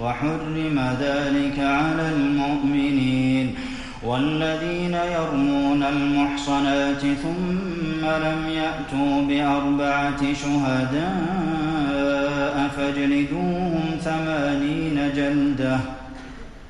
وحرم ذلك على المؤمنين والذين يرمون المحصنات ثم لم يأتوا بأربعة شهداء فاجلدوهم ثمانين جلدة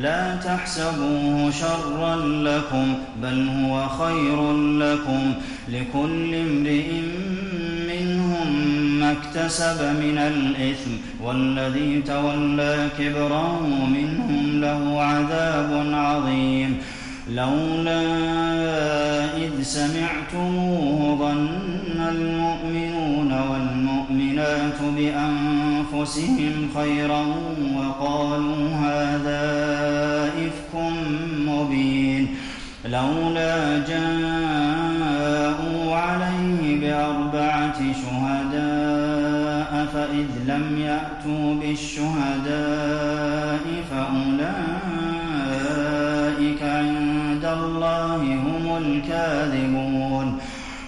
لا تحسبوه شرا لكم بل هو خير لكم. لكل امرئ منهم ما اكتسب من الإثم والذي تولى كبره منهم له عذاب عظيم. لولا إذ سمعتموه ظن المؤمنون والمؤمنات بأنفسهم خيرا وقالوا هذا إفك مبين لولا جاءوا عليه بأربعة شهداء فإذ لم يأتوا بالشهداء فأولئك عند الله هم الكاذبون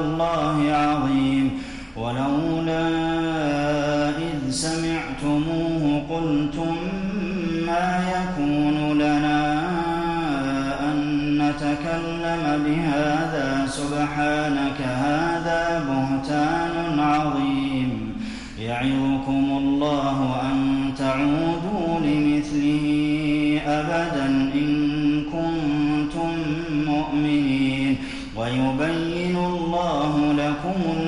الله عظيم. ولولا إذ سمعتموه قلتم ما يكون لنا أن نتكلم بهذا؟ سبحانك هذا بهتان عظيم. يعظكم الله أن تعودوا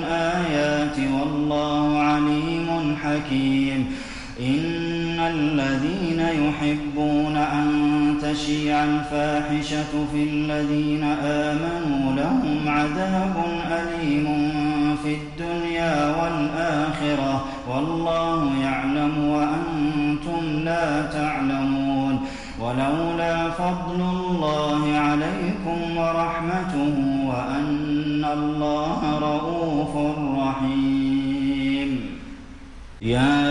الآيات والله عليم حكيم. إن الذين يحبون أن تشيع الفاحشة في الذين آمنوا لهم عذاب أليم في الدنيا والآخرة. والله يعلم وأنتم لا تعلمون. ولولا فضل الله عليكم ورحمته وأن الله رءوف رحيم. يا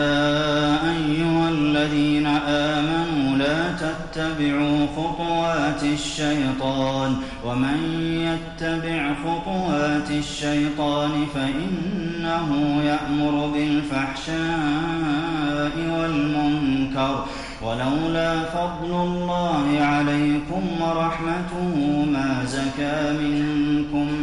أيها الذين آمنوا لا تتبعوا خطوات الشيطان ومن يتبع خطوات الشيطان فإنه يأمر بالفحشاء والمنكر. ولولا فضل الله عليكم ورحمته ما زكى منكم من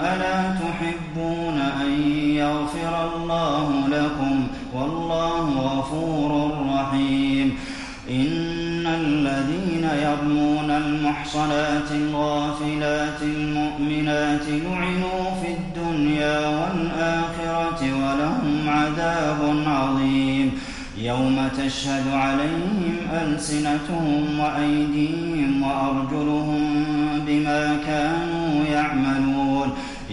ألا تحبون أن يغفر الله لكم والله غفور رحيم إن الذين يرمون المحصنات الغافلات المؤمنات لعنوا في الدنيا والآخرة ولهم عذاب عظيم يوم تشهد عليهم ألسنتهم وأيديهم وأرجلهم بما كانوا يعملون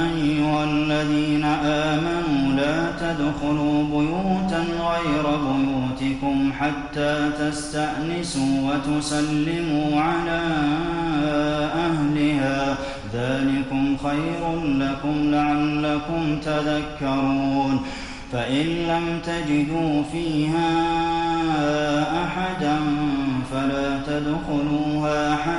أيها الذين آمنوا لا تدخلوا بيوتا غير بيوتكم حتى تستأنسوا وتسلموا على أهلها ذلكم خير لكم لعلكم تذكرون فإن لم تجدوا فيها أحدا فلا تدخلوها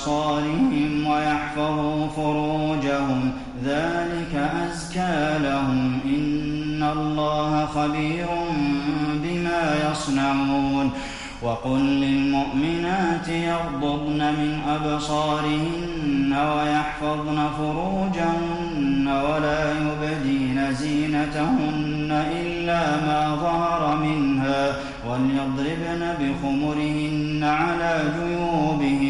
أبصارهم ويحفظوا فروجهم. ذلك أزكى لهم. إن الله خبير بما يصنعون. وقل للمؤمنات يغضضن من أبصارهن ويحفظن فروجهن ولا يبدين زينتهن إلا ما ظهر منها. وليضربن بخمرهن على جيوبهن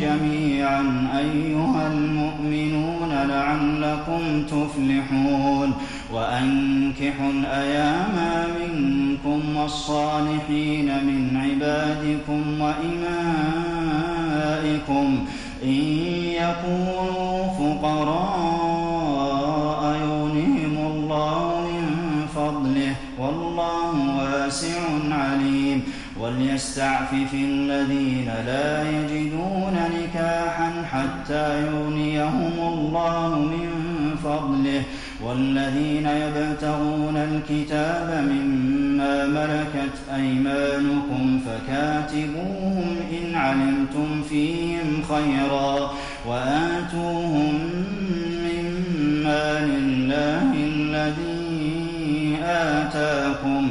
جميعا أيها المؤمنون لعلكم تفلحون. وأنكحوا الأيام منكم والصالحين من عبادكم وإمائكم. إن يكونوا فقراء يغنهم الله من فضله. والله واسع وليستعفف الذين لا يجدون نكاحا حتى يغنيهم الله من فضله. والذين يبتغون الكتاب مما ملكت أيمانكم فكاتبوهم إن علمتم فيهم خيرا وآتوهم مما لله الذي آتاكم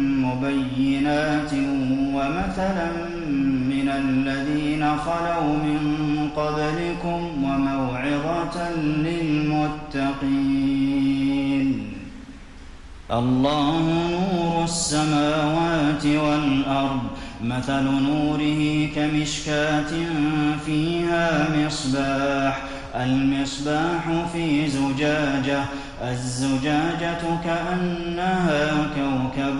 مبينات ومثلا من الذين خلوا من قبلكم وموعظة للمتقين الله نور السماوات والأرض مثل نوره كمشكاة فيها مصباح المصباح في زجاجة الزجاجة كأنها كوكب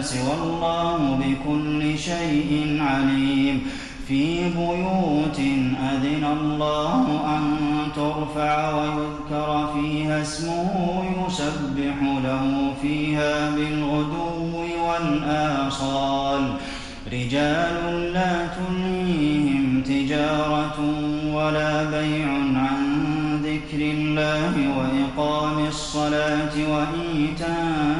للناس والله بكل شيء عليم. في بيوت أذن الله أن ترفع ويذكر فيها اسمه يسبح له فيها بالغدو والآصال. رجال لا تلهيهم تجارة ولا بيع عن ذكر الله وإقام الصلاة وإيتاء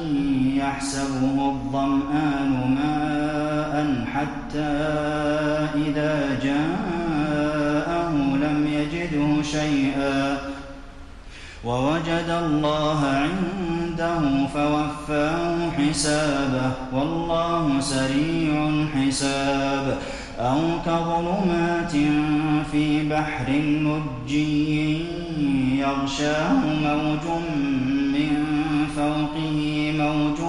يحسبه الظمآن ماء حتى إذا جاءه لم يجده شيئا. ووجد الله عنده فوفاه حسابه والله سريع الحساب. أو كظلمات في بحر لجي يغشاه موج من فوقه موج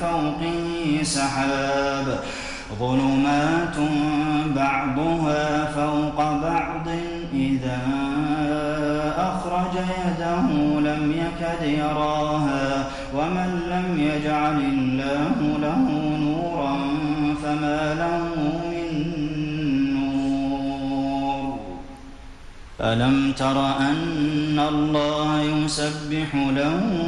فوقه سحاب ظلمات بعضها فوق بعض إذا أخرج يده لم يكد يراها ومن لم يجعل الله له نورا فما له من نور. ألم تر أن الله يسبح له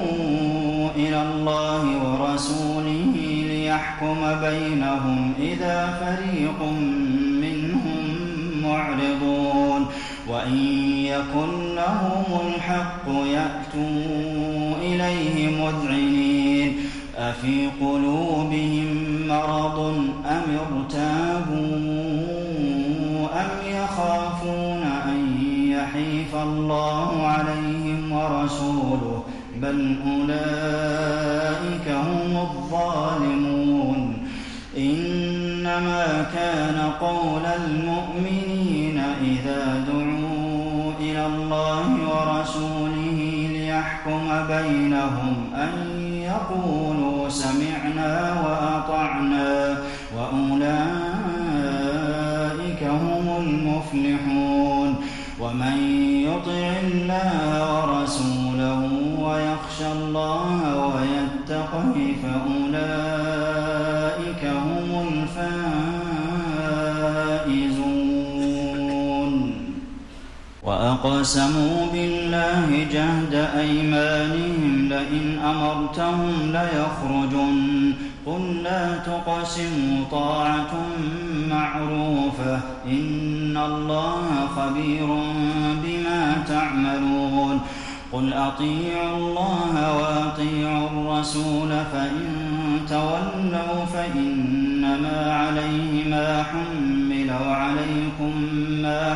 ليحكم بينهم إذا فريق معرضون وإن يكن لهم الحق يأتوا إليه مذعنين أفي قلوبهم مرض أم ارتابوا أم يخافون أن يحيف الله عليهم ورسوله بل أولئك هم الظالمون إنما كان قول المؤمنين إذا دعوا إلى الله ورسوله ليحكم بينهم أن يقولوا سمعنا وأطعنا وأولئك هم المفلحون ومن يطع الله ورسوله ويخشى الله ويتقه وأقسموا بالله جهد أيمانهم لئن أمرتهم ليخرجن. قل لا تقسموا طاعة معروفة. إن الله خبير بما تعملون. قل أطيعوا الله وأطيعوا الرسول فإن تولوا فإنما عليه ما حمل وعليكم ما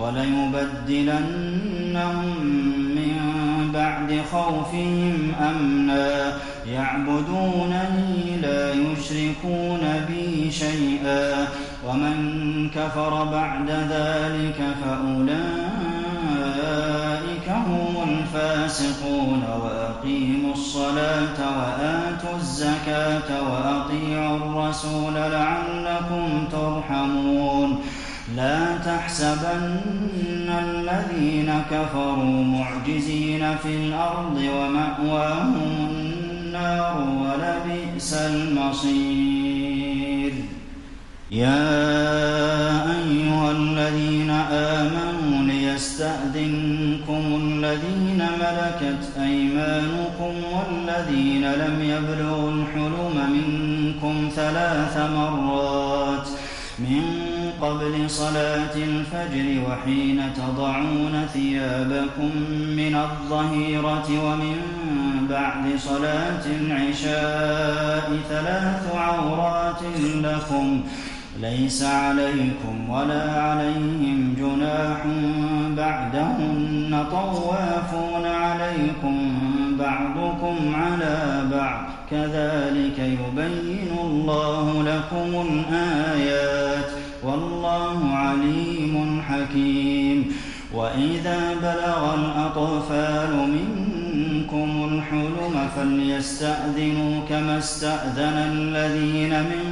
وليبدلنهم من بعد خوفهم أمنا. يعبدونني لا يشركون بي شيئا. ومن كفر بعد ذلك فأولئك هم الفاسقون. وأقيموا الصلاة وآتوا الزكاة وأطيعوا الرسول لعلكم ترحمون. لا تحسبن الذين كفروا معجزين في الأرض ومأواهم النار ولبئس المصير. يا أيها الذين آمنوا ليستأذنكم الذين ملكت أيمانكم والذين لم يبلغوا الحلم منكم ثلاث مرات من قبل صلاة الفجر وحين تضعون ثيابكم من الظهيرة ومن بعد صلاة العشاء ثلاث عورات لكم ليس عليكم ولا عليهم جناح بعدهن طوافون عليكم بعضكم على بعض كذلك يبين الله لكم الآيات والله عليم حكيم. وإذا بلغ الأطفال منكم الحلم فليستأذنوا كما استأذن الذين من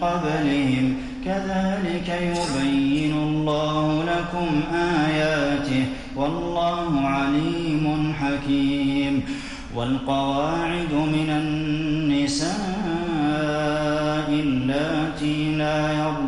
قبلهم. كذلك يبين الله لكم آياته. والله عليم حكيم. والقواعد من النساء اللاتي لا يرضى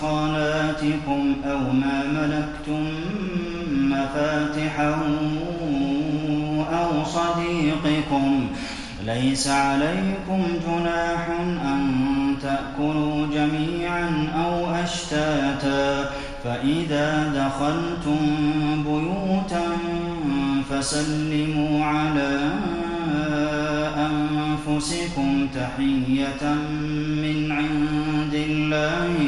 خالاتكم أو ما ملكتم مفاتحه أو صديقكم ليس عليكم جناح أن تأكلوا جميعا أو أشتاتا فإذا دخلتم بيوتا فسلموا على أنفسكم تحية من عند الله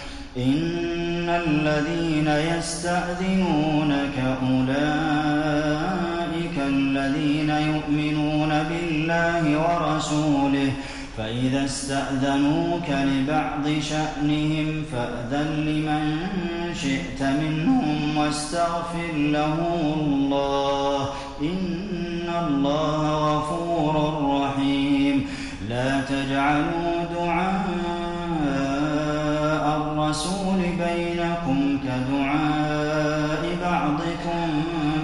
إن الذين يستأذنونك أولئك الذين يؤمنون بالله ورسوله فإذا استأذنوك لبعض شأنهم فأذن لمن شئت منهم واستغفر لهم الله إن الله غفور رحيم لا تجعلوا دعاء الرسول بينكم كدعاء بعضكم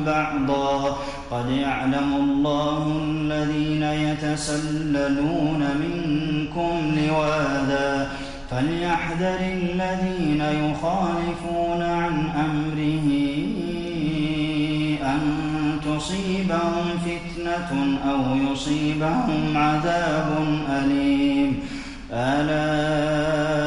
بعضا. قد يعلم الله الذين يتسللون منكم لواذا. فليحذر الذين يخالفون عن أمره أن تصيبهم فتنة أو يصيبهم عذاب أليم. ألا